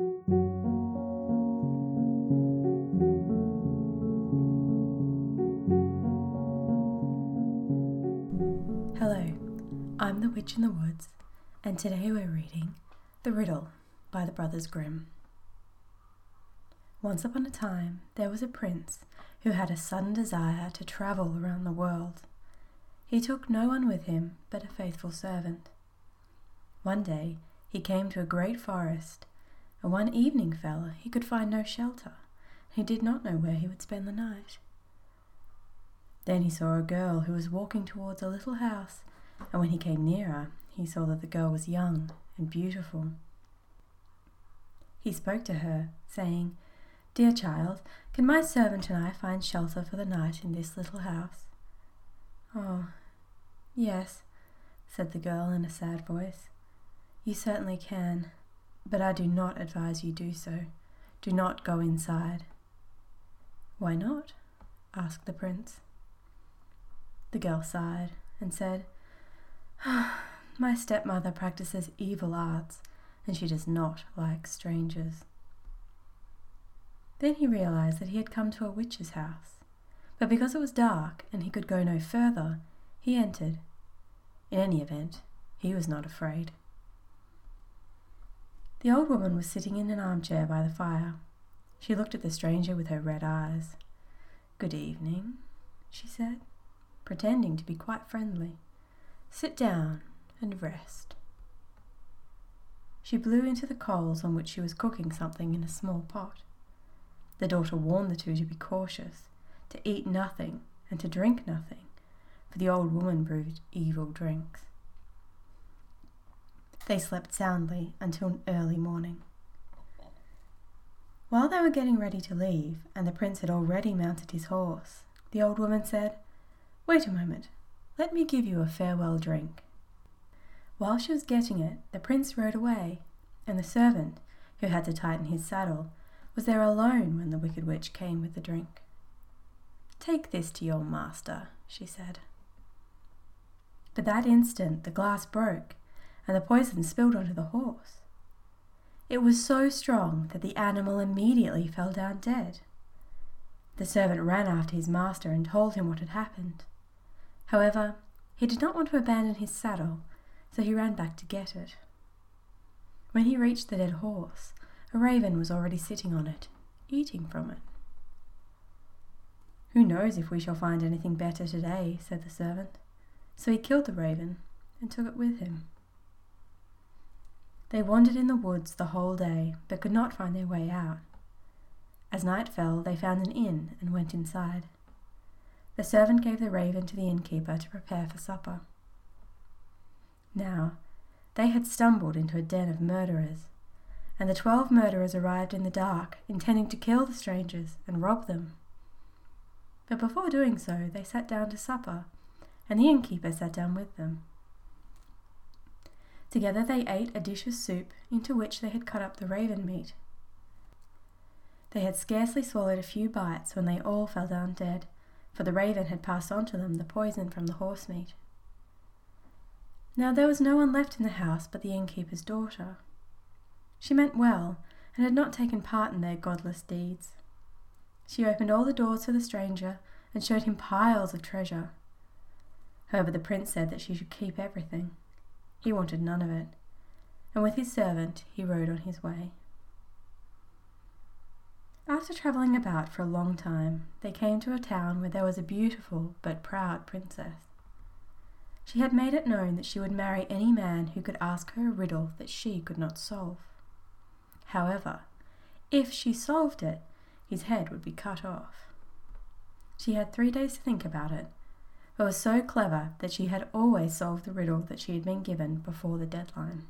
Hello, I'm the Witch in the Woods, and today we're reading The Riddle by the Brothers Grimm. Once upon a time, there was a prince who had a sudden desire to travel around the world. He took no one with him but a faithful servant. One day he came to a great forest, and one evening fell he could find no shelter, he did not know where he would spend the night. Then he saw a girl who was walking towards a little house, and when he came nearer, he saw that the girl was young and beautiful. He spoke to her, saying, Dear child, can my servant and I find shelter for the night in this little house? Oh, yes, said the girl in a sad voice. You certainly can, but I do not advise you do so. Do not go inside. Why not? asked the prince. The girl sighed and said, My stepmother practices evil arts, and she does not like strangers. Then he realized that he had come to a witch's house, but because it was dark and he could go no further, he entered. In any event, he was not afraid. The old woman was sitting in an armchair by the fire. She looked at the stranger with her red eyes. Good evening, she said pretending to be quite friendly. Sit down and rest. She blew into the coals on which she was cooking something in a small pot. The daughter warned the two to be cautious, to eat nothing and to drink nothing, for the old woman brewed evil drinks. They slept soundly until early morning. While they were getting ready to leave, and the prince had already mounted his horse, the old woman said, Wait a moment. Let me give you a farewell drink. While she was getting it, the prince rode away, and the servant, who had to tighten his saddle, was there alone when the wicked witch came with the drink. Take this to your master, she said. But that instant the glass broke, and the poison spilled onto the horse. It was so strong that the animal immediately fell down dead. The servant ran after his master and told him what had happened. However, he did not want to abandon his saddle, so he ran back to get it. When he reached the dead horse, a raven was already sitting on it, eating from it. Who knows if we shall find anything better today, said the servant. So he killed the raven and took it with him. They wandered in the woods the whole day, but could not find their way out. As night fell, they found an inn and went inside. The servant gave the raven to the innkeeper to prepare for supper. Now, they had stumbled into a den of murderers, and the twelve murderers arrived in the dark, intending to kill the strangers and rob them. But before doing so, they sat down to supper, and the innkeeper sat down with them. Together they ate a dish of soup into which they had cut up the raven meat. They had scarcely swallowed a few bites when they all fell down dead for the raven had passed on to them the poison from the horse meat. Now there was no one left in the house but the innkeeper's daughter. She meant well, and had not taken part in their godless deeds. She opened all the doors to the stranger and showed him piles of treasure. However, the prince said that she should keep everything. He wanted none of it, and with his servant he rode on his way. After travelling about for a long time, they came to a town where there was a beautiful but proud princess. She had made it known that she would marry any man who could ask her a riddle that she could not solve. However, if she solved it, his head would be cut off. She had three days to think about it, but was so clever that she had always solved the riddle that she had been given before the deadline.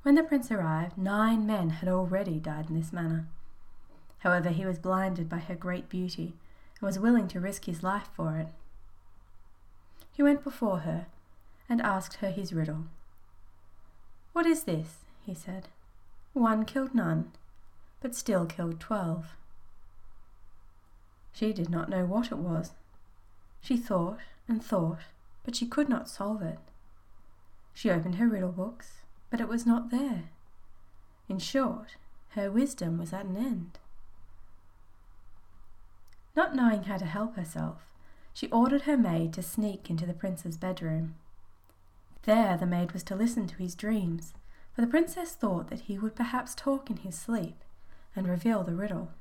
When the prince arrived, nine men had already died in this manner. However, he was blinded by her great beauty and was willing to risk his life for it. He went before her and asked her his riddle. What is this? he said. One killed none, but still killed twelve. She did not know what it was. She thought and thought, but she could not solve it. She opened her riddle books but it was not there. In short, her wisdom was at an end. Not knowing how to help herself, she ordered her maid to sneak into the prince's bedroom. There the maid was to listen to his dreams, for the princess thought that he would perhaps talk in his sleep and reveal the riddle.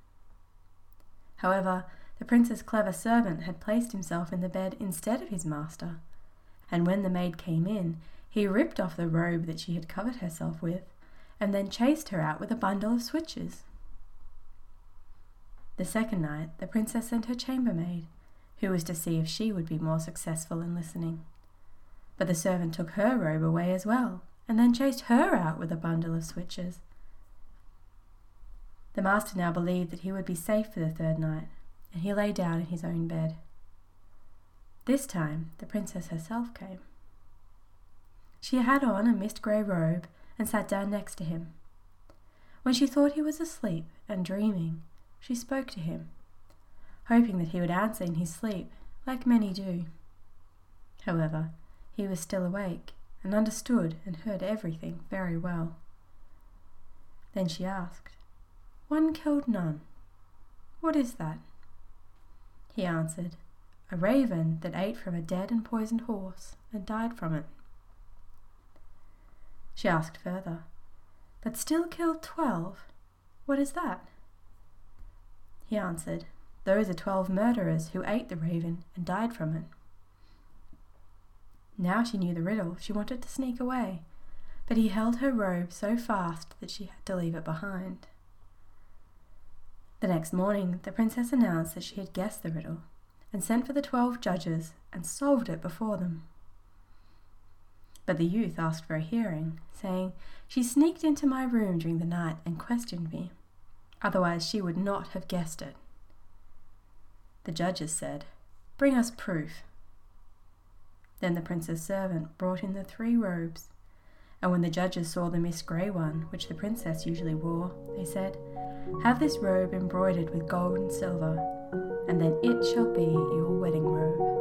However, the prince's clever servant had placed himself in the bed instead of his master, and when the maid came in, he ripped off the robe that she had covered herself with, and then chased her out with a bundle of switches. The second night, the princess sent her chambermaid, who was to see if she would be more successful in listening. But the servant took her robe away as well, and then chased her out with a bundle of switches. The master now believed that he would be safe for the third night, and he lay down in his own bed. This time the princess herself came. She had on a mist grey robe and sat down next to him. When she thought he was asleep and dreaming, she spoke to him, hoping that he would answer in his sleep, like many do. However, he was still awake and understood and heard everything very well. Then she asked, One killed none. What is that? He answered, A raven that ate from a dead and poisoned horse and died from it. She asked further, But still killed twelve? What is that? He answered, Those are twelve murderers who ate the raven and died from it. Now she knew the riddle. She wanted to sneak away, but he held her robe so fast that she had to leave it behind. The next morning, the princess announced that she had guessed the riddle and sent for the twelve judges and solved it before them. But the youth asked for a hearing, saying, She sneaked into my room during the night and questioned me. Otherwise, she would not have guessed it. The judges said, Bring us proof. Then the prince's servant brought in the three robes. And when the judges saw the mist grey one, which the princess usually wore, they said, Have this robe embroidered with gold and silver, and then it shall be your wedding robe.